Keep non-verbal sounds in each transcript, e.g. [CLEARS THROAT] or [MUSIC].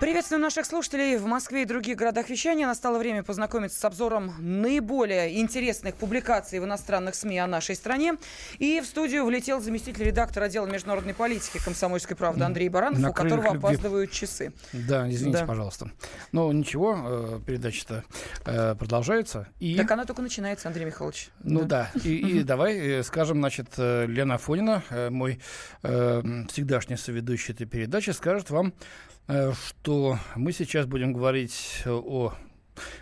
Приветствую наших слушателей в Москве и других городах вещания. Настало время познакомиться с обзором наиболее интересных публикаций в иностранных СМИ о нашей стране. И в студию влетел заместитель редактора отдела международной политики «Комсомольской правды» Андрей Баранов, На у которого любви. опаздывают часы. Да, извините, да. пожалуйста. Но ничего, э, передача-то э, продолжается. И... Так она только начинается, Андрей Михайлович. Ну да. да. И, и давай э, скажем, значит, Лена Афонина, мой всегдашний соведущий этой передачи, скажет вам что мы сейчас будем говорить о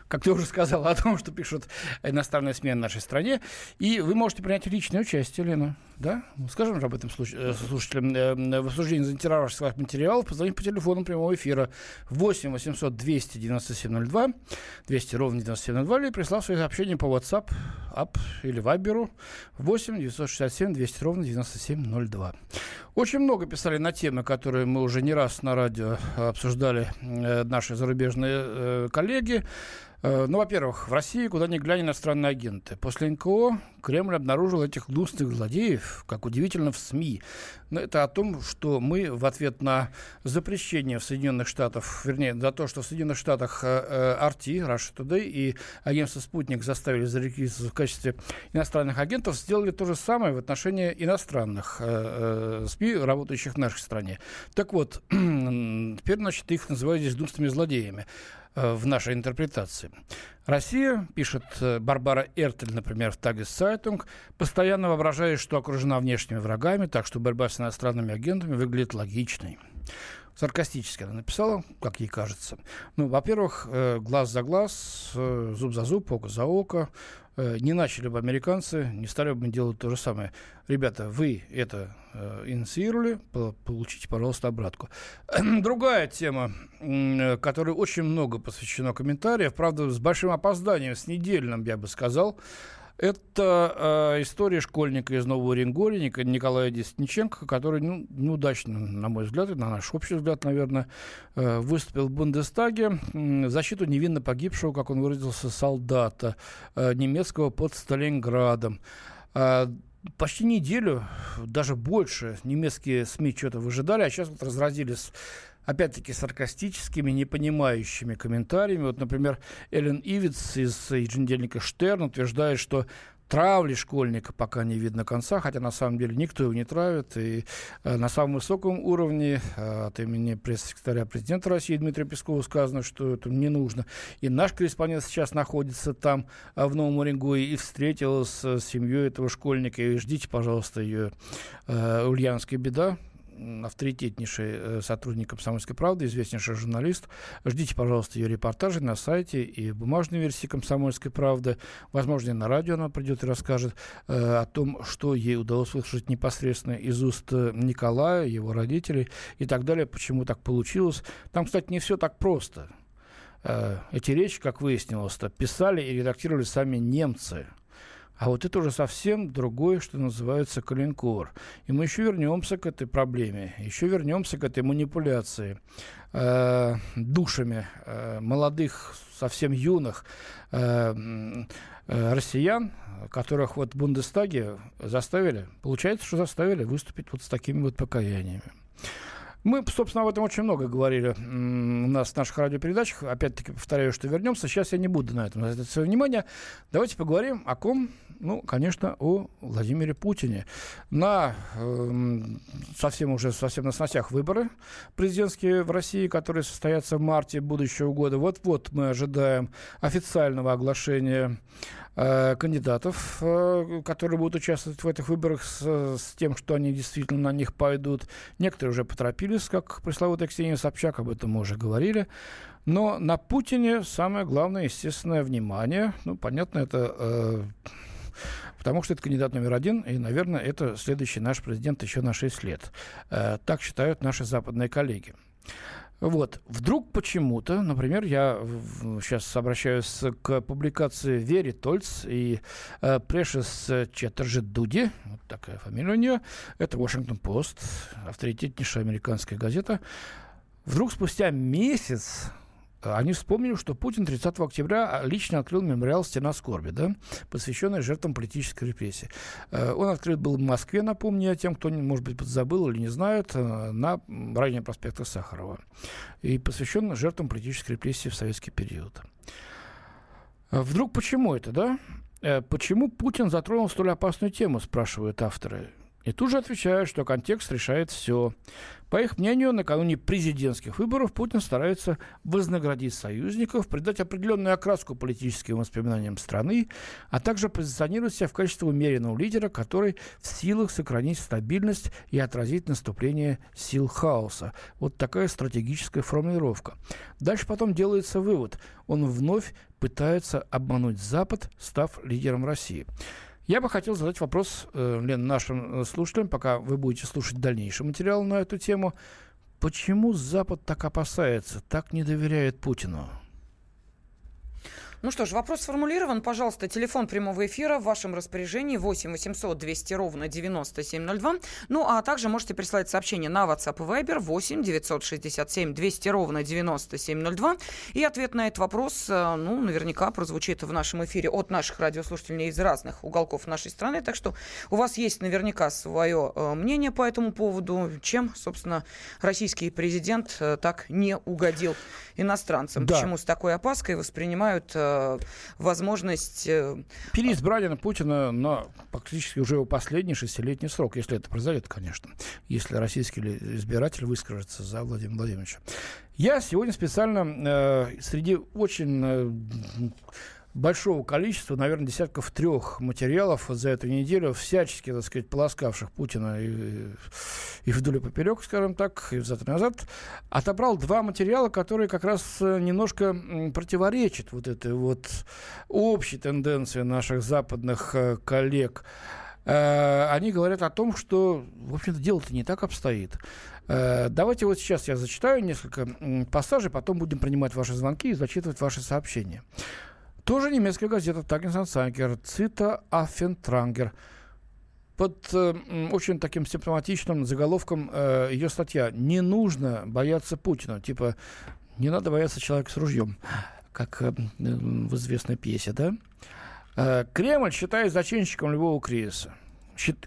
как ты уже сказал, о том, что пишут иностранные СМИ в нашей стране. И вы можете принять личное участие, Лена. Да? Скажем же об этом э, слушателям. Э, в обсуждении заинтересовавших вас материалов позвоните по телефону прямого эфира 8 800 297 02, 200 ровно 9702, или прислав свои сообщения по WhatsApp, App или Viber 8 967 200 ровно 9702. Очень много писали на темы, которые мы уже не раз на радио обсуждали э, наши зарубежные э, коллеги. Э, ну, во-первых, в России куда ни глянь иностранные агенты. После НКО Кремль обнаружил этих гнусных злодеев, как удивительно, в СМИ. Но это о том, что мы в ответ на запрещение в Соединенных Штатах, вернее, за то, что в Соединенных Штатах RT, э, Russia Today и агентство «Спутник» заставили зарегистрироваться в качестве иностранных агентов, сделали то же самое в отношении иностранных э, СМИ, работающих в нашей стране. Так вот, [CLEARS THROAT] теперь, значит, их называют здесь гнусными злодеями. Э, в нашей интерпретации. Россия, пишет э, Барбара Эртель, например, в Tageszeitung, постоянно воображает, что окружена внешними врагами, так что борьба с иностранными агентами выглядит логичной. Саркастически она написала, как ей кажется. Ну, во-первых, э, глаз за глаз, зуб за зуб, око за око. Не начали бы американцы, не стали бы делать то же самое. Ребята, вы это э, инициировали, получите, пожалуйста, обратку. [CLEARS THROAT] Другая тема, которой очень много посвящено комментариев, правда, с большим опозданием, с недельным, я бы сказал, это э, история школьника из Нового Уренгоя Николая Десниченко, который ну, неудачно, на мой взгляд, и на наш общий взгляд, наверное, э, выступил в Бундестаге в защиту невинно погибшего, как он выразился, солдата э, немецкого под Сталинградом. Э, почти неделю, даже больше, немецкие СМИ что-то выжидали, а сейчас вот разразились опять-таки, саркастическими, непонимающими комментариями. Вот, например, Эллен Ивиц из еженедельника «Штерн» утверждает, что травли школьника пока не видно конца, хотя на самом деле никто его не травит. И э, на самом высоком уровне э, от имени пресс-секретаря президента России Дмитрия Пескова сказано, что это не нужно. И наш корреспондент сейчас находится там, э, в Новом Уренгое, и встретился с семьей этого школьника. И ждите, пожалуйста, ее э, «Ульяновская беда», авторитетнейший э, сотрудник «Комсомольской правды», известнейший журналист. Ждите, пожалуйста, ее репортажи на сайте и в бумажной версии «Комсомольской правды». Возможно, и на радио она придет и расскажет э, о том, что ей удалось услышать непосредственно из уст э, Николая, его родителей и так далее, почему так получилось. Там, кстати, не все так просто. Эти речи, как выяснилось, писали и редактировали сами немцы – а вот это уже совсем другое, что называется калинкор. И мы еще вернемся к этой проблеме, еще вернемся к этой манипуляции э, душами э, молодых, совсем юных э, э, россиян, которых вот в Бундестаге заставили, получается, что заставили выступить вот с такими вот покаяниями. Мы, собственно, об этом очень много говорили у нас в наших радиопередачах. Опять-таки, повторяю, что вернемся. Сейчас я не буду на этом тратить свое внимание. Давайте поговорим о ком? Ну, конечно, о Владимире Путине. На э, совсем уже совсем на сносях выборы президентские в России, которые состоятся в марте будущего года. Вот-вот мы ожидаем официального оглашения кандидатов, э, которые будут участвовать в этих выборах с, с тем, что они действительно на них пойдут. Некоторые уже поторопились, как пресловутая Ксения Собчак, об этом мы уже говорили. Но на Путине самое главное, естественное внимание. Ну, понятно, это... Э, потому что это кандидат номер один, и, наверное, это следующий наш президент еще на 6 лет. Э, так считают наши западные коллеги. Вот. Вдруг почему-то, например, я сейчас обращаюсь к публикации Вери Тольц и э, Прешес Четтерджи Дуди, вот такая фамилия у нее, это Вашингтон Пост, авторитетнейшая американская газета. Вдруг спустя месяц они вспомнили, что Путин 30 октября лично открыл мемориал «Стена скорби», да, посвященный жертвам политической репрессии. Э, он открыт был в Москве, напомню тем, кто, может быть, забыл или не знает, э, на районе проспекта Сахарова. И посвящен жертвам политической репрессии в советский период. Э, вдруг почему это, да? Почему Путин затронул столь опасную тему, спрашивают авторы. И тут же отвечают, что контекст решает все. По их мнению, накануне президентских выборов Путин старается вознаградить союзников, придать определенную окраску политическим воспоминаниям страны, а также позиционировать себя в качестве умеренного лидера, который в силах сохранить стабильность и отразить наступление сил хаоса. Вот такая стратегическая формулировка. Дальше потом делается вывод. Он вновь пытается обмануть Запад, став лидером России. Я бы хотел задать вопрос, э, Лен, нашим э, слушателям, пока вы будете слушать дальнейший материал на эту тему. Почему Запад так опасается, так не доверяет Путину? Ну что ж, вопрос сформулирован. Пожалуйста, телефон прямого эфира в вашем распоряжении 8 800 200 ровно 9702. Ну, а также можете прислать сообщение на WhatsApp и Viber 8 967 200 ровно 9702. И ответ на этот вопрос, э, ну, наверняка прозвучит в нашем эфире от наших радиослушателей из разных уголков нашей страны. Так что у вас есть наверняка свое э, мнение по этому поводу, чем, собственно, российский президент э, так не угодил иностранцам. Да. Почему с такой опаской воспринимают э, возможность... Э, Переизбрали на Путина на практически уже его последний шестилетний срок, если это произойдет, конечно, если российский избиратель выскажется за Владимира Владимировича. Я сегодня специально э, среди очень э, большого количества, наверное, десятков трех материалов за эту неделю, всячески, так сказать, полоскавших Путина и, и вдоль и поперек, скажем так, и взад и назад, отобрал два материала, которые как раз э, немножко противоречат вот этой вот общей тенденции наших западных э, коллег. Э, они говорят о том, что, в общем-то, дело-то не так обстоит. Давайте вот сейчас я зачитаю несколько пассажей, потом будем принимать ваши звонки и зачитывать ваши сообщения. Тоже немецкая газета Tagesanzeiger, Цита Аффентрангер. Под э, очень таким симптоматичным заголовком э, ее статья «Не нужно бояться Путина». Типа, не надо бояться человека с ружьем, как э, в известной пьесе, да? Э, Кремль считает зачинщиком любого кризиса.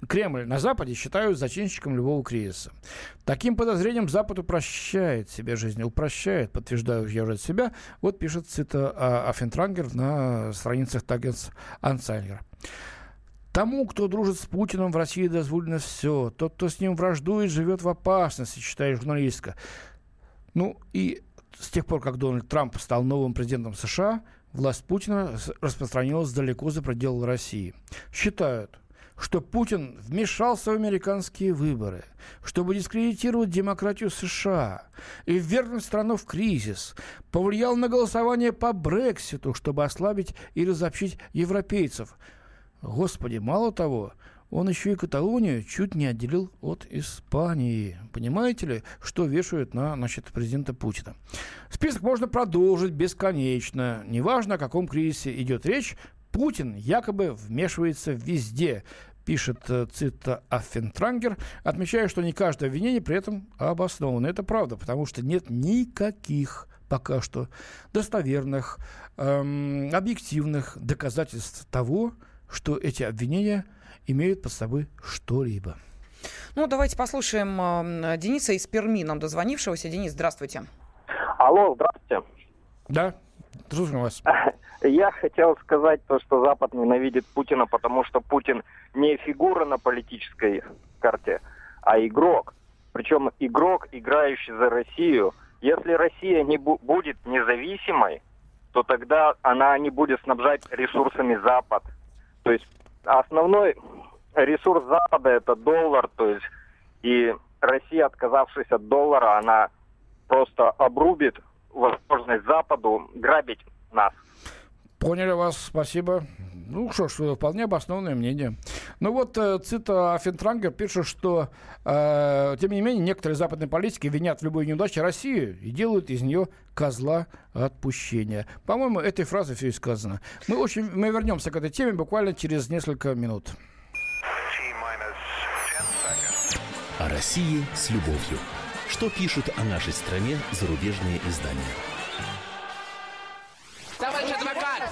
Кремль на Западе считают зачинщиком любого кризиса. Таким подозрением Запад упрощает себе жизнь, упрощает, подтверждаю я уже себя. Вот пишет Цита Афентрангер на страницах Тагенс Ансайгера. Тому, кто дружит с Путиным, в России дозволено все. Тот, кто с ним враждует, живет в опасности, считает журналистка. Ну и с тех пор, как Дональд Трамп стал новым президентом США, власть Путина распространилась далеко за пределы России. Считают, что Путин вмешался в американские выборы, чтобы дискредитировать демократию США и ввергнуть страну в кризис, повлиял на голосование по Брекситу, чтобы ослабить и разобщить европейцев. Господи, мало того, он еще и Каталонию чуть не отделил от Испании. Понимаете ли, что вешают на значит, президента Путина? Список можно продолжить бесконечно. Неважно, о каком кризисе идет речь, Путин якобы вмешивается везде пишет э, Цита Аффентрангер, отмечая, что не каждое обвинение при этом обосновано. Это правда, потому что нет никаких пока что достоверных, эм, объективных доказательств того, что эти обвинения имеют под собой что-либо. Ну, давайте послушаем э, Дениса из Перми, нам дозвонившегося. Денис, здравствуйте. Алло, здравствуйте. Да, слушаем вас. [LAUGHS] Я хотел сказать то, что Запад ненавидит Путина, потому что Путин не фигура на политической карте, а игрок. Причем игрок, играющий за Россию. Если Россия не бу- будет независимой, то тогда она не будет снабжать ресурсами Запад. То есть основной ресурс Запада это доллар, то есть и Россия, отказавшись от доллара, она просто обрубит возможность Западу грабить нас. Поняли вас, спасибо. Ну что ж, вполне обоснованное мнение. Ну вот э, Цита Финтрангер пишет, что, э, тем не менее, некоторые западные политики винят в любой неудаче Россию и делают из нее козла отпущения. По-моему, этой фразой все и сказано. Мы, очень, мы вернемся к этой теме буквально через несколько минут. О России с любовью. Что пишут о нашей стране зарубежные издания?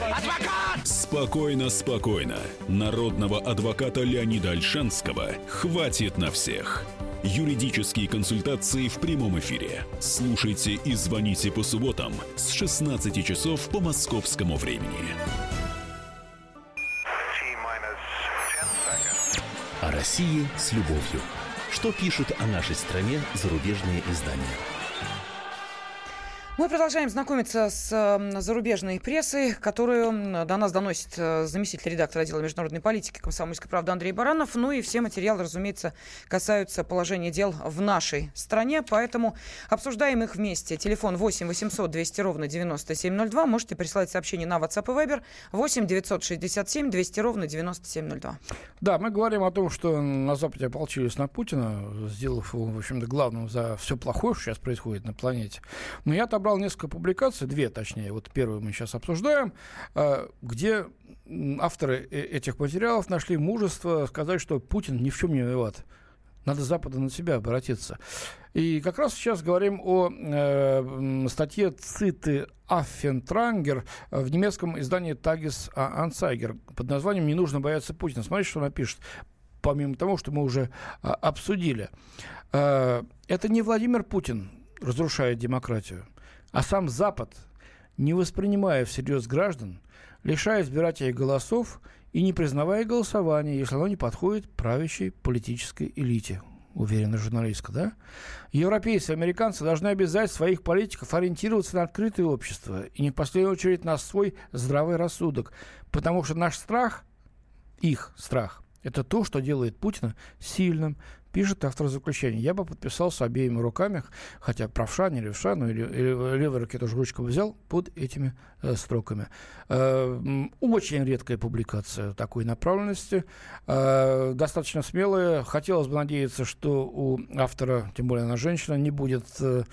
Адвокат! Спокойно, спокойно. Народного адвоката Леонида Альшанского хватит на всех. Юридические консультации в прямом эфире. Слушайте и звоните по субботам с 16 часов по московскому времени. О России с любовью. Что пишут о нашей стране зарубежные издания? Мы продолжаем знакомиться с зарубежной прессой, которую до нас доносит э, заместитель редактора отдела международной политики комсомольской правды Андрей Баранов. Ну и все материалы, разумеется, касаются положения дел в нашей стране, поэтому обсуждаем их вместе. Телефон 8 800 200 ровно 9702. Можете присылать сообщение на WhatsApp и Viber 8 967 200 ровно 9702. Да, мы говорим о том, что на Западе ополчились на Путина, сделав его, в общем-то, главным за все плохое, что сейчас происходит на планете. Но я отобрал несколько публикаций, две точнее, вот первую мы сейчас обсуждаем, а, где авторы э, этих материалов нашли мужество сказать, что Путин ни в чем не виноват. Надо Западу на себя обратиться. И как раз сейчас говорим о э, статье Циты Аффентрангер в немецком издании Тагис Ансайгер под названием «Не нужно бояться Путина». Смотрите, что она пишет помимо того, что мы уже а, обсудили. А, это не Владимир Путин разрушает демократию. А сам Запад, не воспринимая всерьез граждан, лишая избирателей голосов и не признавая голосования, если оно не подходит правящей политической элите. Уверена журналистка, да? Европейцы, американцы должны обязать своих политиков ориентироваться на открытое общество и не в последнюю очередь на свой здравый рассудок, потому что наш страх, их страх, это то, что делает Путина сильным, пишет автор заключения. Я бы подписался обеими руками, хотя правша, не левша, но или, или левой руке тоже ручку взял под этими э, строками. Э, очень редкая публикация такой направленности, э, достаточно смелая. Хотелось бы надеяться, что у автора, тем более она женщина, не будет э,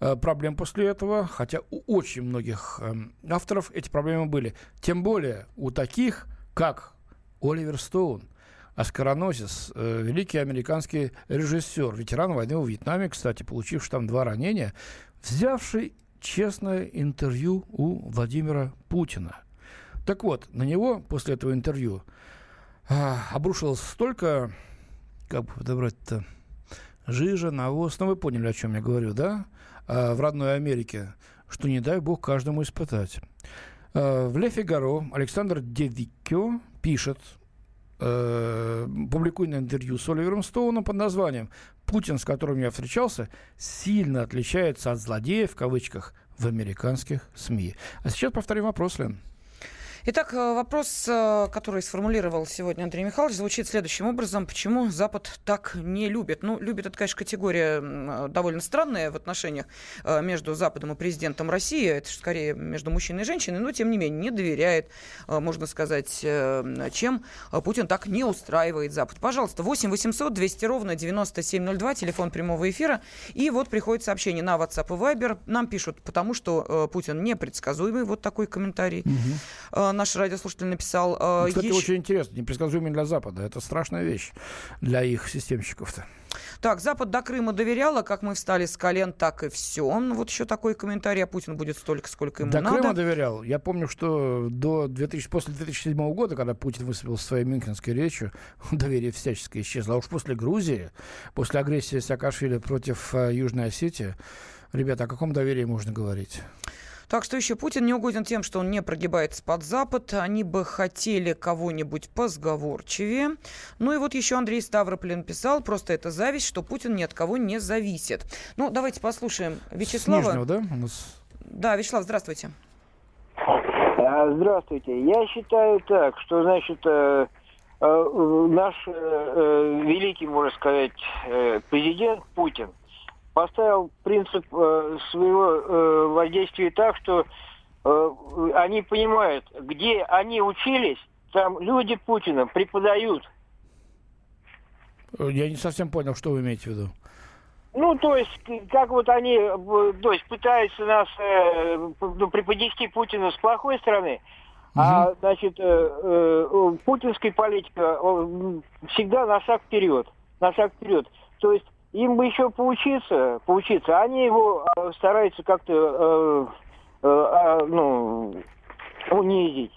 э проблем после этого, хотя у очень многих э, авторов эти проблемы были. Тем более у таких, как Оливер Стоун – Оскароносис, э, великий американский режиссер, ветеран войны в Вьетнаме, кстати, получивший там два ранения, взявший честное интервью у Владимира Путина. Так вот, на него после этого интервью а, обрушилось столько, как бы подобрать-то, жижа, навоз, ну вы поняли, о чем я говорю, да, а, в родной Америке, что не дай бог каждому испытать. А, в Ле Фигаро Александр Девикё пишет, э, публикуемое интервью с Оливером Стоуном под названием «Путин, с которым я встречался, сильно отличается от злодея, в кавычках, в американских СМИ». А сейчас повторим вопрос, Лен. Итак, э, вопрос, э, который сформулировал сегодня Андрей Михайлович, звучит следующим образом. Почему Запад так не любит? Ну, любит, это, конечно, категория э, довольно странная в отношениях между Западом и президентом России. Это же скорее между мужчиной и женщиной, но, тем не менее, не доверяет, можно сказать, чем Путин так не устраивает Запад. Пожалуйста, 8 800 200 ровно 9702, телефон прямого эфира. И вот приходит сообщение на WhatsApp и Viber. Нам пишут, потому что Путин непредсказуемый, вот такой комментарий. Угу наш радиослушатель написал. Э, ну, кстати, еще... очень интересно, непредсказуемый для Запада. Это страшная вещь для их системщиков-то. Так, Запад до Крыма доверяла, как мы встали с колен, так и все. Вот еще такой комментарий, а Путин будет столько, сколько ему до надо. До Крыма доверял. Я помню, что до 2000, после 2007 года, когда Путин выступил своей мюнхенской речью, [LAUGHS] доверие всячески исчезло. А уж после Грузии, после агрессии Саакашвили против э, Южной Осетии, ребята, о каком доверии можно говорить? Так что еще Путин не угоден тем, что он не прогибается под Запад. Они бы хотели кого-нибудь позговорчивее. Ну и вот еще Андрей Ставрополь написал, просто это зависть, что Путин ни от кого не зависит. Ну, давайте послушаем Вячеслава. С Нижнего, да? У нас... Да, Вячеслав, здравствуйте. А, здравствуйте. Я считаю так, что, значит, э, э, наш э, великий, можно сказать, президент Путин – поставил принцип э, своего э, воздействия так, что э, они понимают, где они учились, там люди Путина преподают. Я не совсем понял, что вы имеете в виду. Ну, то есть, как вот они, э, то есть, пытаются нас э, ну, преподнести Путина с плохой стороны, угу. а, значит, э, э, путинская политика всегда на шаг вперед, на шаг вперед. То есть, им бы еще поучиться, поучиться. Они его э, стараются как-то э, э, э, ну, унизить.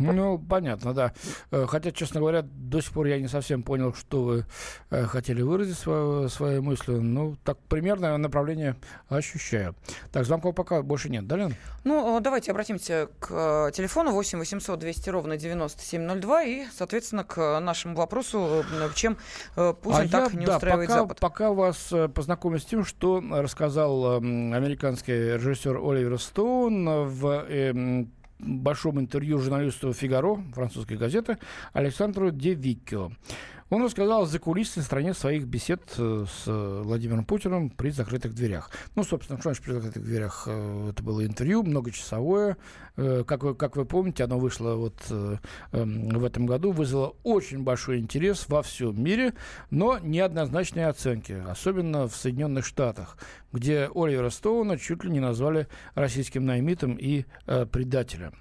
Ну, понятно, да. Э, хотя, честно говоря, до сих пор я не совсем понял, что вы э, хотели выразить свою, свои мысли. Ну, так примерное направление ощущаю. Так, звонков пока больше нет, да, Лен? Ну, э, давайте обратимся к телефону 8 800 200 ровно 9702 и, соответственно, к нашему вопросу, чем Путин а так я, не да, устраивает пока, Запад. Пока вас познакомлю с тем, что рассказал американский режиссер Оливер Стоун в большом интервью журналисту «Фигаро», французской газеты, Александру Девикио. Он рассказал за кулисной стороне своих бесед э, с э, Владимиром Путиным при закрытых дверях. Ну, собственно, что значит при закрытых дверях? Э, это было интервью, многочасовое. Как вы, как вы помните, оно вышло вот эм, в этом году, вызвало очень большой интерес во всем мире, но неоднозначные оценки, особенно в Соединенных Штатах, где Оливера Стоуна чуть ли не назвали российским наймитом и предателем.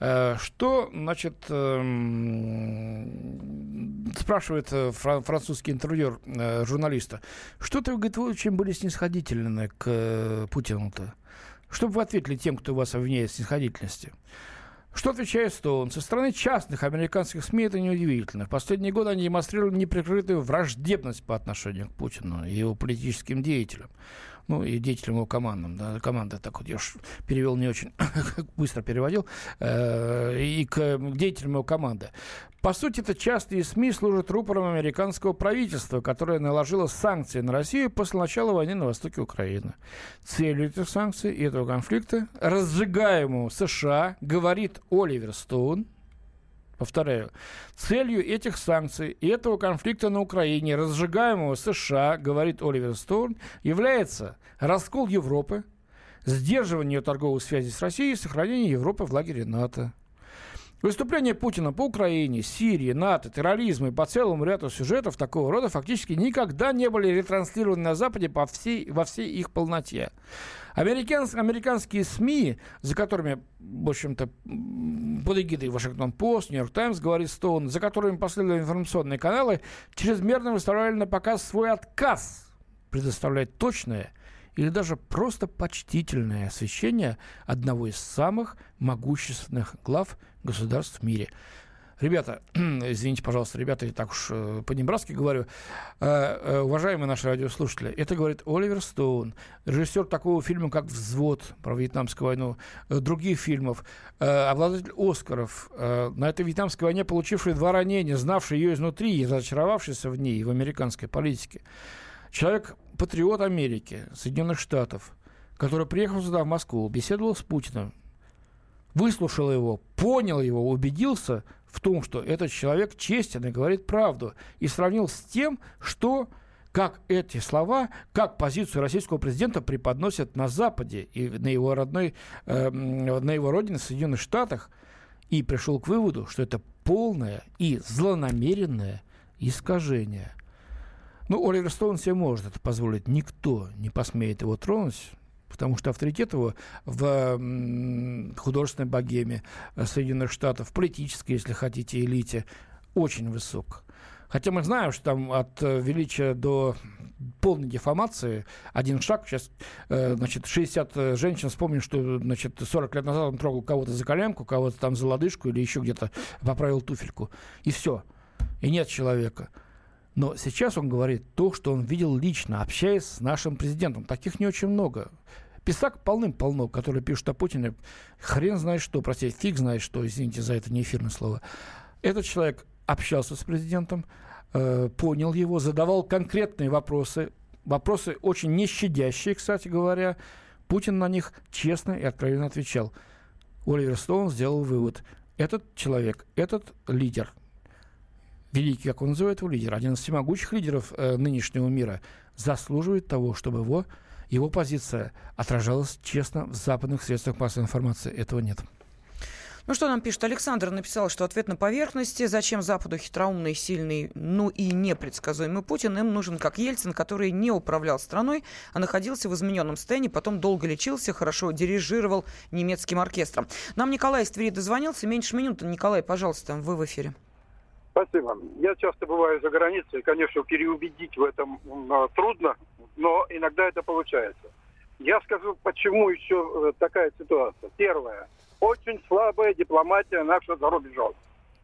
Э, что, значит, эм, спрашивает э, французский интервьюер э, журналиста, что ты, говорит, вы очень были снисходительны к Путину-то? Что бы вы ответили тем, кто вас обвиняет в снисходительности? Что отвечает Стоун? Со стороны частных американских СМИ это неудивительно. В последние годы они демонстрировали неприкрытую враждебность по отношению к Путину и его политическим деятелям ну, и деятелям его командам, да, команда, так вот я уж перевел не очень [COUGHS] быстро переводил, э, и к деятелям его команды. По сути, это частые СМИ служат рупором американского правительства, которое наложило санкции на Россию после начала войны на востоке Украины. Целью этих санкций и этого конфликта, разжигаемого США, говорит Оливер Стоун, Повторяю, целью этих санкций и этого конфликта на Украине, разжигаемого США, говорит Оливер Стоун, является раскол Европы, сдерживание торговых связей с Россией и сохранение Европы в лагере НАТО. Выступления Путина по Украине, Сирии, НАТО, терроризму и по целому ряду сюжетов такого рода фактически никогда не были ретранслированы на Западе по всей, во всей их полноте. Американс, американские СМИ, за которыми, в общем-то, под эгидой Вашингтон-Пост, Нью-Йорк Таймс, говорит Стоун, за которыми последовали информационные каналы, чрезмерно выставляли на показ свой отказ предоставлять точное или даже просто почтительное освещение одного из самых могущественных глав государств в мире – Ребята, [CLEARS THROAT] извините, пожалуйста, ребята, я так уж э, по-небратски говорю, э, э, уважаемые наши радиослушатели, это говорит Оливер Стоун, режиссер такого фильма, как «Взвод» про Вьетнамскую войну, других фильмов, обладатель Оскаров, на этой Вьетнамской войне получивший два ранения, знавший ее изнутри и разочаровавшийся в ней, в американской политике. Человек, патриот Америки, Соединенных Штатов, который приехал сюда, в Москву, беседовал с Путиным, выслушал его, понял его, убедился – в том, что этот человек честен и говорит правду, и сравнил с тем, что как эти слова, как позицию российского президента преподносят на Западе и на его родной, э, на его родине, в Соединенных Штатах, и пришел к выводу, что это полное и злонамеренное искажение. Ну, Оливер Стоун себе может это позволить. Никто не посмеет его тронуть потому что авторитет его в художественной богеме Соединенных Штатов, в политической, если хотите, элите, очень высок. Хотя мы знаем, что там от э, величия до полной дефамации один шаг. Сейчас, э, значит, 60 э, женщин вспомним, что, значит, 40 лет назад он трогал кого-то за коленку, кого-то там за лодыжку или еще где-то поправил туфельку. И все. И нет человека. Но сейчас он говорит то, что он видел лично, общаясь с нашим президентом. Таких не очень много. Писак полным-полно, которые пишут о Путине. Хрен знает что, простите, фиг знает что, извините за это не эфирное слово. Этот человек общался с президентом, э, понял его, задавал конкретные вопросы, вопросы очень нещадящие, кстати говоря. Путин на них честно и откровенно отвечал. Оливер Стоун сделал вывод. Этот человек, этот лидер, великий, как он называет его лидер, один из всемогущих лидеров э, нынешнего мира, заслуживает того, чтобы его его позиция отражалась честно в западных средствах массовой информации. Этого нет. Ну что нам пишет? Александр написал, что ответ на поверхности. Зачем Западу хитроумный, сильный, ну и непредсказуемый Путин? Им нужен как Ельцин, который не управлял страной, а находился в измененном состоянии, потом долго лечился, хорошо дирижировал немецким оркестром. Нам Николай из Твери дозвонился. Меньше минуты. Николай, пожалуйста, вы в эфире. Спасибо. Я часто бываю за границей. Конечно, переубедить в этом трудно, но иногда это получается. Я скажу, почему еще э, такая ситуация. Первое. очень слабая дипломатия наша за рубежом.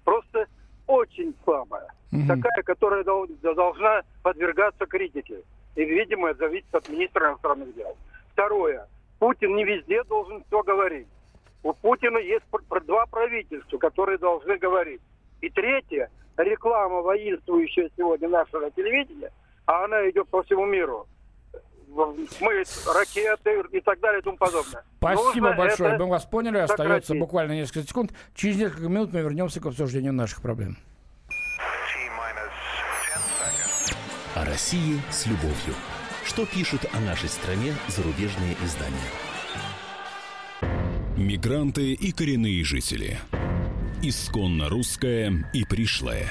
Просто очень слабая. Угу. Такая, которая должна подвергаться критике. И, видимо, это зависит от министра иностранных дел. Второе. Путин не везде должен все говорить. У Путина есть два правительства, которые должны говорить. И третье, реклама воинствующая сегодня нашего телевидения, а она идет по всему миру. Мы ракеты и так далее и тому подобное. Спасибо Нужно большое. Мы вас поняли. Остается буквально несколько секунд. Через несколько минут мы вернемся к обсуждению наших проблем. О России с любовью. Что пишут о нашей стране зарубежные издания? Мигранты и коренные жители. Исконно русская и пришлая.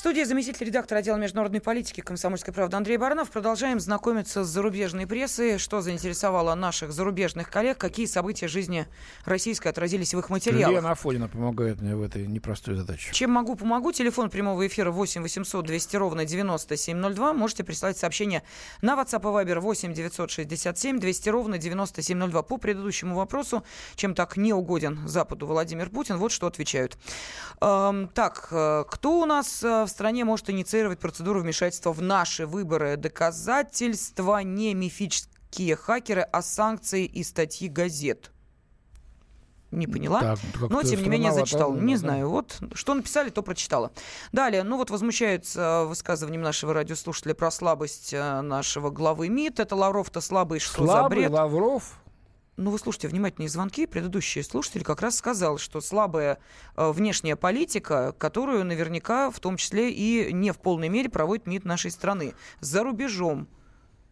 В студии заместитель редактора отдела международной политики «Комсомольской правды» Андрей Баранов. Продолжаем знакомиться с зарубежной прессой, что заинтересовало наших зарубежных коллег, какие события жизни российской отразились в их материалах. Лена Афонина помогает мне в этой непростой задаче. Чем могу, помогу. Телефон прямого эфира 8 800 200 ровно 9702. Можете прислать сообщение на WhatsApp и Viber 8 967 200 ровно 9702. По предыдущему вопросу, чем так не угоден Западу Владимир Путин, вот что отвечают. Эм, так, э, кто у нас э, в стране может инициировать процедуру вмешательства в наши выборы. Доказательства не мифические хакеры, а санкции и статьи газет. Не поняла. Так, Но, тем не менее, зачитала. Не знаю. Вот что написали, то прочитала. Далее. Ну вот возмущаются высказываанием нашего радиослушателя про слабость э, нашего главы МИД. Это Лавров-то слабый, что слабый за бред? Лавров? Ну, вы слушайте внимательные звонки. Предыдущий слушатель как раз сказал, что слабая э, внешняя политика, которую наверняка в том числе и не в полной мере проводит МИД нашей страны. За рубежом.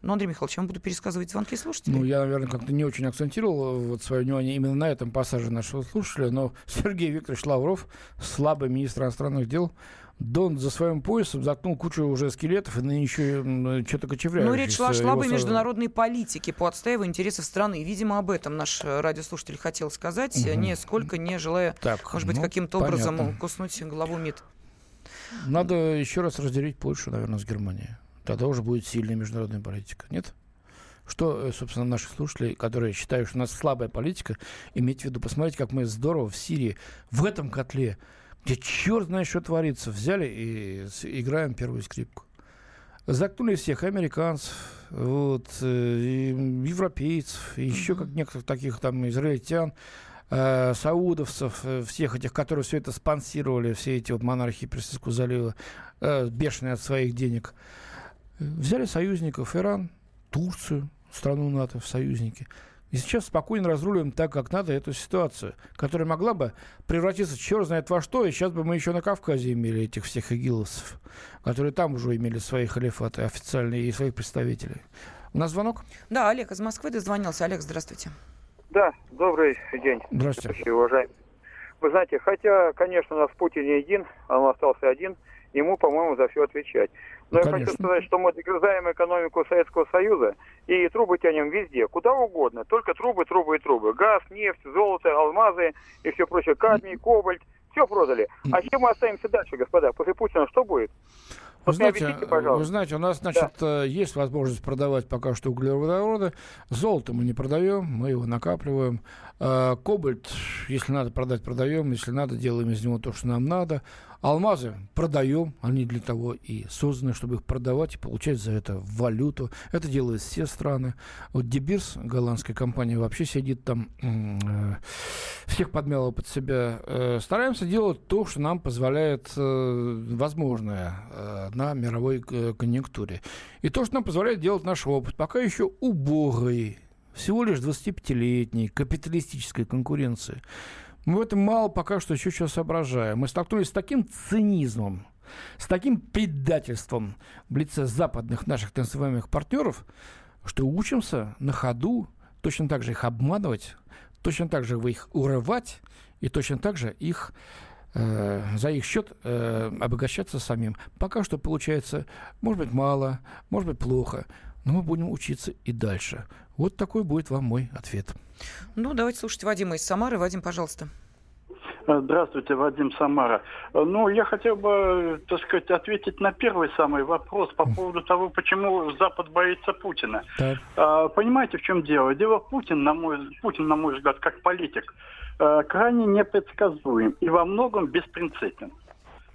Ну, Андрей Михайлович, я вам буду пересказывать звонки слушателей. Ну, я, наверное, как-то не очень акцентировал э, вот свое внимание именно на этом пассаже нашего слушателя, но [LAUGHS] Сергей Викторович Лавров, слабый министр иностранных дел, Дон за своим поясом заткнул кучу уже скелетов и ныне еще что-то кочевряющих. Ну, речь шла о слабой международной политике по отстаиванию интересов страны. Видимо, об этом наш радиослушатель хотел сказать, угу. нисколько не желая, так, может быть, ну, каким-то образом куснуть главу МИД. Надо еще раз разделить Польшу, наверное, с Германией. Тогда уже будет сильная международная политика. Нет? Что, э, собственно, наши слушатели, которые считают, что у нас слабая политика, иметь в виду, посмотрите, как мы здорово в Сирии, в этом котле где черт знает, что творится. Взяли и играем первую скрипку. Заткнули всех американцев, вот, э, европейцев, еще как некоторых таких там израильтян, э, саудовцев, э, всех этих, которые все это спонсировали, все эти вот монархии Персидского залива, э, бешеные от своих денег. Взяли союзников Иран, Турцию, страну НАТО в союзники – и сейчас спокойно разруливаем так, как надо, эту ситуацию, которая могла бы превратиться черт знает во что, и сейчас бы мы еще на Кавказе имели этих всех игиловцев, которые там уже имели свои халифаты официальные и своих представителей. У нас звонок? Да, Олег из Москвы дозвонился. Олег, здравствуйте. Да, добрый день. Здравствуйте. Уважаемый. Вы знаете, хотя, конечно, у нас Путин не один, он остался один, ему, по-моему, за все отвечать. Но ну, я хочу сказать, что мы догрызаем экономику Советского Союза и трубы тянем везде, куда угодно. Только трубы, трубы и трубы. Газ, нефть, золото, алмазы и все прочее. Кадмий, кобальт. Все продали. А чем мы останемся дальше, господа? После Путина что будет? Вы знаете, объясните, вы знаете, у нас, значит, да. Э, есть возможность продавать пока что углеводороды. Золото мы не продаем, мы его накапливаем. Э, кобальт, если надо продать, продаем. Если надо, делаем из него то, что нам надо. Алмазы продаем, они для того и созданы, чтобы их продавать и получать за это валюту. Это делают все страны. Вот Дебирс, голландская компания, вообще сидит там, э, всех подмяла под себя. Э, стараемся делать то, что нам позволяет э, возможное э, на мировой э, конъюнктуре. И то, что нам позволяет делать наш опыт, пока еще убогой, всего лишь 25-летней капиталистической конкуренции. Мы в этом мало пока что еще сейчас соображаем. Мы столкнулись с таким цинизмом, с таким предательством в лице западных наших так называемых партнеров, что учимся на ходу точно так же их обманывать, точно так же их урывать и точно так же их э, за их счет э, обогащаться самим. Пока что получается, может быть, мало, может быть, плохо, но мы будем учиться и дальше. Вот такой будет вам мой ответ. Ну, давайте слушать Вадима из Самары. Вадим, пожалуйста. Здравствуйте, Вадим Самара. Ну, я хотел бы, так сказать, ответить на первый самый вопрос по поводу того, почему Запад боится Путина. Так. А, понимаете, в чем дело? Дело Путин, на мой, Путин, на мой взгляд, как политик, крайне непредсказуем и во многом беспринципен.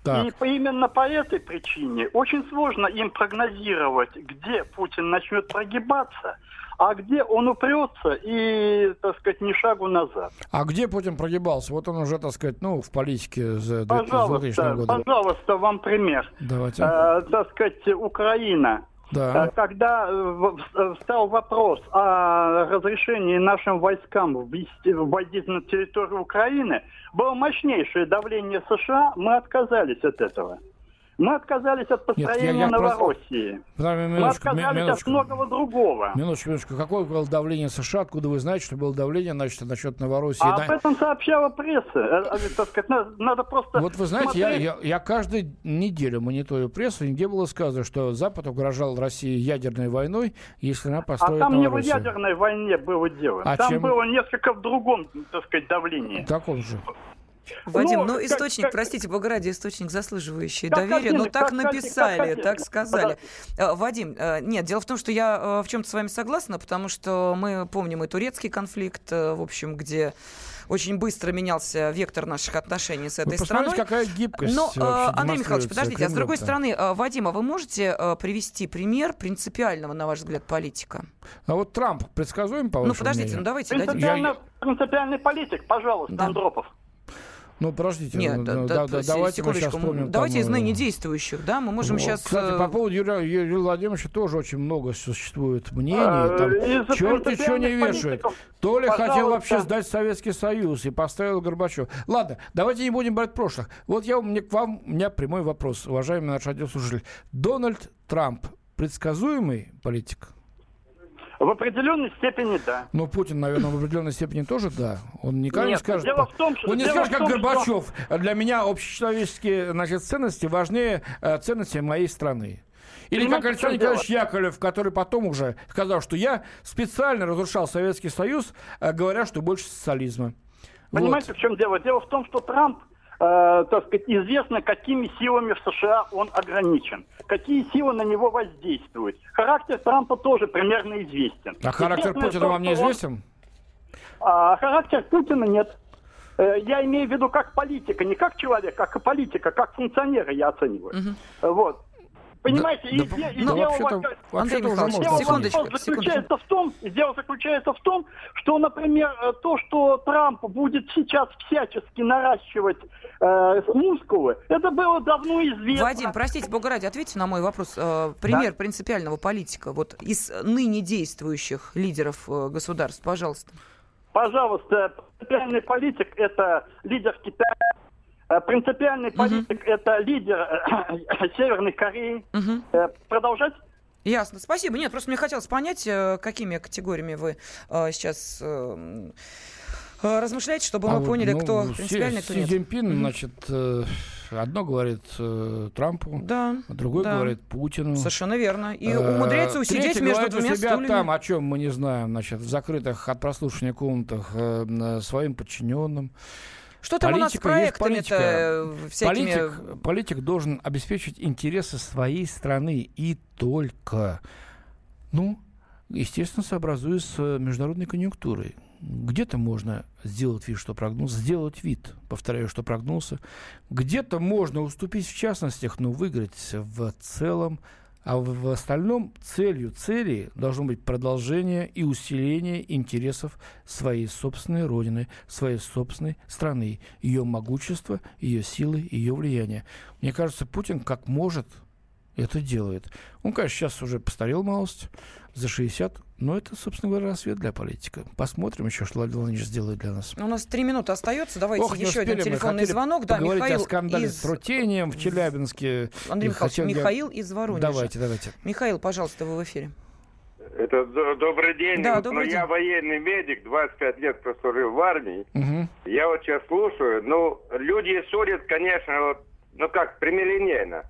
Так. И именно по этой причине очень сложно им прогнозировать, где Путин начнет прогибаться – а где он упрется и, так сказать, ни шагу назад. А где Путин прогибался? Вот он уже, так сказать, ну, в политике за пожалуйста, года. Пожалуйста, вам пример. Давайте. Э, так сказать, Украина. Да. Э, когда э, встал вопрос о разрешении нашим войскам вводить на территорию Украины, было мощнейшее давление США, мы отказались от этого. Мы отказались от построения Нет, я, я Новороссии. Просто... Мы отказались минуточку. от многого другого. Минуточку, минуточку. Какое было давление США? Откуда вы знаете, что было давление значит, насчет Новороссии? А да... об этом сообщала пресса. Э, э, так сказать, надо, просто Вот вы знаете, я, я, я каждую неделю мониторю прессу, нигде было сказано, что Запад угрожал России ядерной войной, если она построит А там Новороссию. не в ядерной войне было дело. А там чем? было несколько в другом, так сказать, давлении. Таком же. Вадим, ну, ну источник, как, простите, бога ради, источник заслуживающий как доверия, но ну, так как, написали, как, так сказали. Подожди. Вадим, э, нет, дело в том, что я э, в чем-то с вами согласна, потому что мы помним и турецкий конфликт, э, в общем, где очень быстро менялся вектор наших отношений с этой вы страной. какая гибкость Но, Андрей Михайлович, подождите, а с другой стороны, Вадим, а вы можете привести пример принципиального, на ваш взгляд, политика? А вот Трамп предсказуем, по Ну, подождите, мнению? ну давайте дадим. Принципиальный политик, пожалуйста, да. Андропов. Ну, подождите, Нет, ну, да, да, да, давайте мы сейчас вспомним. Давайте там, из ныне действующих, да, мы можем вот. сейчас... Кстати, по э, поводу Юрия, Юрия Владимировича тоже очень много существует мнений. А, там черт еще не вешает. То ли хотел вообще сдать Советский Союз и поставил Горбачев. Ладно, давайте не будем брать прошлых. Вот я, мне, к вам, у меня прямой вопрос, уважаемый наш радиослушатель. Дональд Трамп предсказуемый политик? В определенной степени да. Ну, Путин, наверное, в определенной степени тоже да. Он никогда Нет, не скажет. Дело в том, что, он не скажет, как том, Горбачев. Что... Для меня общечеловеческие значит, ценности важнее э, ценности моей страны. Или как Александр Николаевич Яковлев, который потом уже сказал, что я специально разрушал Советский Союз, э, говоря, что больше социализма. Понимаете, вот. в чем дело? Дело в том, что Трамп э, так сказать, известно, какими силами в США он ограничен, какие силы на него воздействуют. Характер Трампа тоже примерно известен. А характер Путина вам не известен? А характер Путина нет. Э, я имею в виду как политика, не как человек, как политика, как функционера я оцениваю. Угу. Вот. Понимаете, да, и, да, и да, дело, вообще-то, уже. Секундочку, заключается в том, дело заключается в том, что, например, э, то, что Трамп будет сейчас всячески наращивать э, мускулы, это было давно известно. Вадим, простите, бога ради, ответьте на мой вопрос. Э, пример да? принципиального политика, вот из ныне действующих лидеров э, государств, пожалуйста. Пожалуйста, принципиальный политик – это лидер Китая, принципиальный политик угу. это лидер э, [COUGHS] Северной Кореи. Угу. Продолжать? Ясно. Спасибо. Нет, просто мне хотелось понять, какими категориями вы сейчас размышляете, чтобы а мы вот, поняли, ну, кто принципиальный, кто нет. Си Цзиньпин, mm значит, одно говорит Трампу, да, а другой да. говорит Путину. Совершенно верно. И умудряется усидеть между двумя себя стульями. там, о чем мы не знаем, значит, в закрытых от прослушивания комнатах своим подчиненным. Что там политика, у нас с проектами-то э, всякими... Политик, политик должен обеспечить интересы своей страны и только. Ну, естественно, сообразуясь с международной конъюнктурой. Где-то можно сделать вид, что прогнулся, сделать вид, повторяю, что прогнулся. Где-то можно уступить в частностях, но выиграть в целом а в остальном целью цели должно быть продолжение и усиление интересов своей собственной родины, своей собственной страны, ее могущества, ее силы, ее влияния. Мне кажется, Путин как может это делает. Он, конечно, сейчас уже постарел малость, за 60, Но это, собственно говоря, рассвет для политика. Посмотрим еще, что Владимир Владимирович сделает для нас. У нас три минуты остается. Давайте Ох, еще один телефонный звонок. Да, Михаил о скандале из... с Трутением в Челябинске. Андрей Михайлович, Михаил я... из Воронежа. Давайте, давайте. Михаил, пожалуйста, вы в эфире. Это добрый день. Да, вот, добрый но день. я военный медик, 25 лет прослужил в армии. Угу. Я вот сейчас слушаю. Ну, люди судят, конечно, вот, ну как, прямолинейно.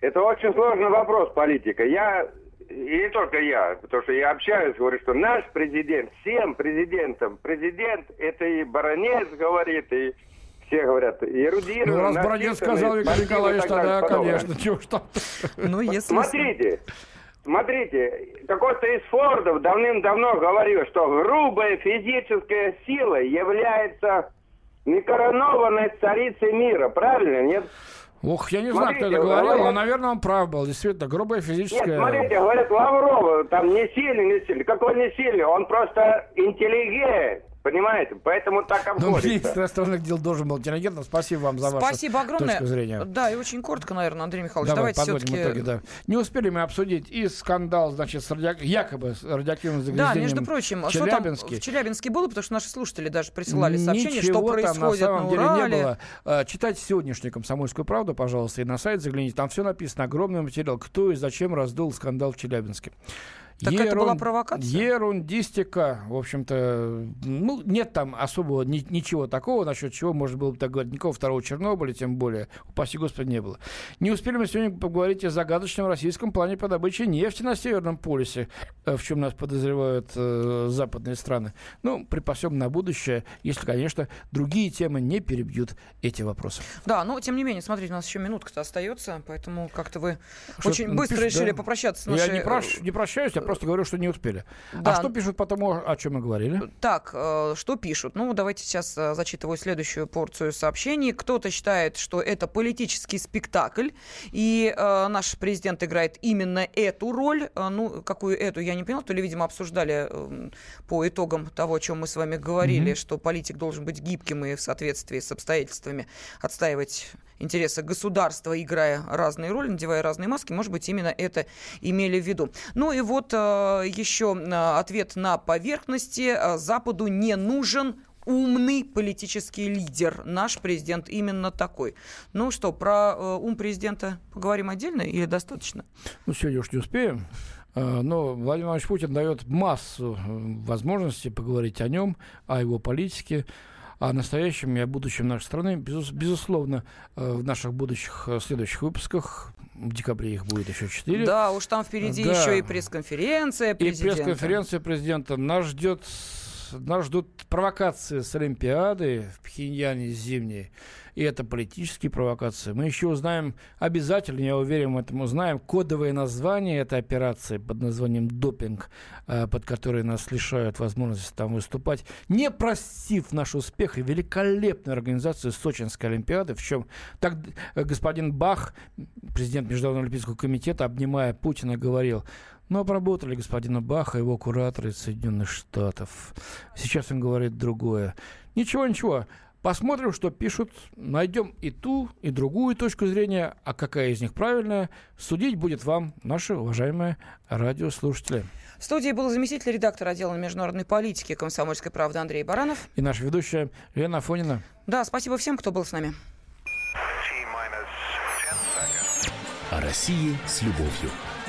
Это очень сложный вопрос политика. Я, и не только я, потому что я общаюсь, говорю, что наш президент, всем президентам, президент, это и баронец говорит, и все говорят, эрудированный. Ну, раз Баранец сказал, Виктор Николаевич, тогда, конечно, чего ж там. Ну, если... Смотрите, смотрите, какой-то из Фордов давным-давно говорил, что грубая физическая сила является некоронованной царицей мира. Правильно, нет? Ох, я не знаю, кто это говорил, говорят... но, наверное, он прав был. Действительно, грубая физическая... Нет, смотрите, говорят, Лаврова, там не сильный, не сильный. Какой не сильный? Он просто интеллигент. Понимаете? Поэтому так обходится. [LAUGHS] Ну, министр иностранных дел должен был интеллигентным. Спасибо вам за вашу Спасибо огромное. точку зрения. Да, и очень коротко, наверное, Андрей Михайлович. Давай, давайте все-таки... итоге, да. Не успели мы обсудить и скандал, значит, с радиак... якобы с радиоактивным загрязнением Да, между прочим, в что там Челябинске. в Челябинске было, потому что наши слушатели даже присылали сообщение, Ничего что происходит там на самом на деле Урале. не было. А, Читайте сегодняшнюю «Комсомольскую правду», пожалуйста, и на сайт загляните. Там все написано, огромный материал, кто и зачем раздул скандал в Челябинске. Так Ерун... это была провокация? Ерундистика, в общем-то, ну, нет там особого ни, ничего такого, насчет чего можно было бы так говорить. Никакого второго Чернобыля, тем более, упаси господи, не было. Не успели мы сегодня поговорить о загадочном российском плане по добыче нефти на Северном полюсе, э, в чем нас подозревают э, западные страны. Ну, припасем на будущее, если, конечно, другие темы не перебьют эти вопросы. Да, но, тем не менее, смотрите, у нас еще минутка-то остается, поэтому как-то вы Что очень быстро пишут, решили да? попрощаться с нашей... Я не, прош... не прощаюсь, я просто говорю, что не успели. А Да. А что пишут по тому, о чем мы говорили? Так, э, что пишут? Ну, давайте сейчас э, зачитываю следующую порцию сообщений. Кто-то считает, что это политический спектакль, и э, наш президент играет именно эту роль. Ну, какую эту, я не поняла, то ли, видимо, обсуждали э, по итогам того, о чем мы с вами говорили, Мгм. что политик должен быть гибким и в соответствии с обстоятельствами отстаивать интересы государства, играя разные роли, надевая разные маски. Может быть, именно это имели в виду. Ну и вот э, еще э, ответ на поверхности. Э, Западу не нужен умный политический лидер. Наш президент именно такой. Ну что, про ум президента поговорим отдельно или достаточно? Ну, сегодня уж не успеем. Но Владимир Владимирович Путин дает массу возможностей поговорить о нем, о его политике, о настоящем и о будущем нашей страны. Безус- безусловно, э, в наших будущих э, следующих выпусках, в декабре их будет еще четыре. Да, уж там впереди Да. еще и пресс-конференция И президента. пресс-конференция президента. Нас ждет нас ждут провокации с Олимпиады в Пхеньяне зимней. И это политические провокации. Мы еще узнаем, обязательно, я уверен, мы этому узнаем, кодовое название этой операции под названием «Допинг», э, под которой нас лишают возможности там выступать, не простив наш успех и великолепную организацию Сочинской Олимпиады, в чем так э, господин Бах, президент Международного Олимпийского комитета, обнимая Путина, говорил, но обработали господина Баха, его кураторы из Соединенных Штатов. Сейчас он говорит другое. Ничего, ничего. Посмотрим, что пишут, найдем и ту, и другую точку зрения, а какая из них правильная, судить будет вам, наши уважаемые радиослушатели. В студии был заместитель редактора отдела международной политики «Комсомольской правды» Андрей Баранов. И наша ведущая Лена Афонина. Да, спасибо всем, кто был с нами. О России с любовью.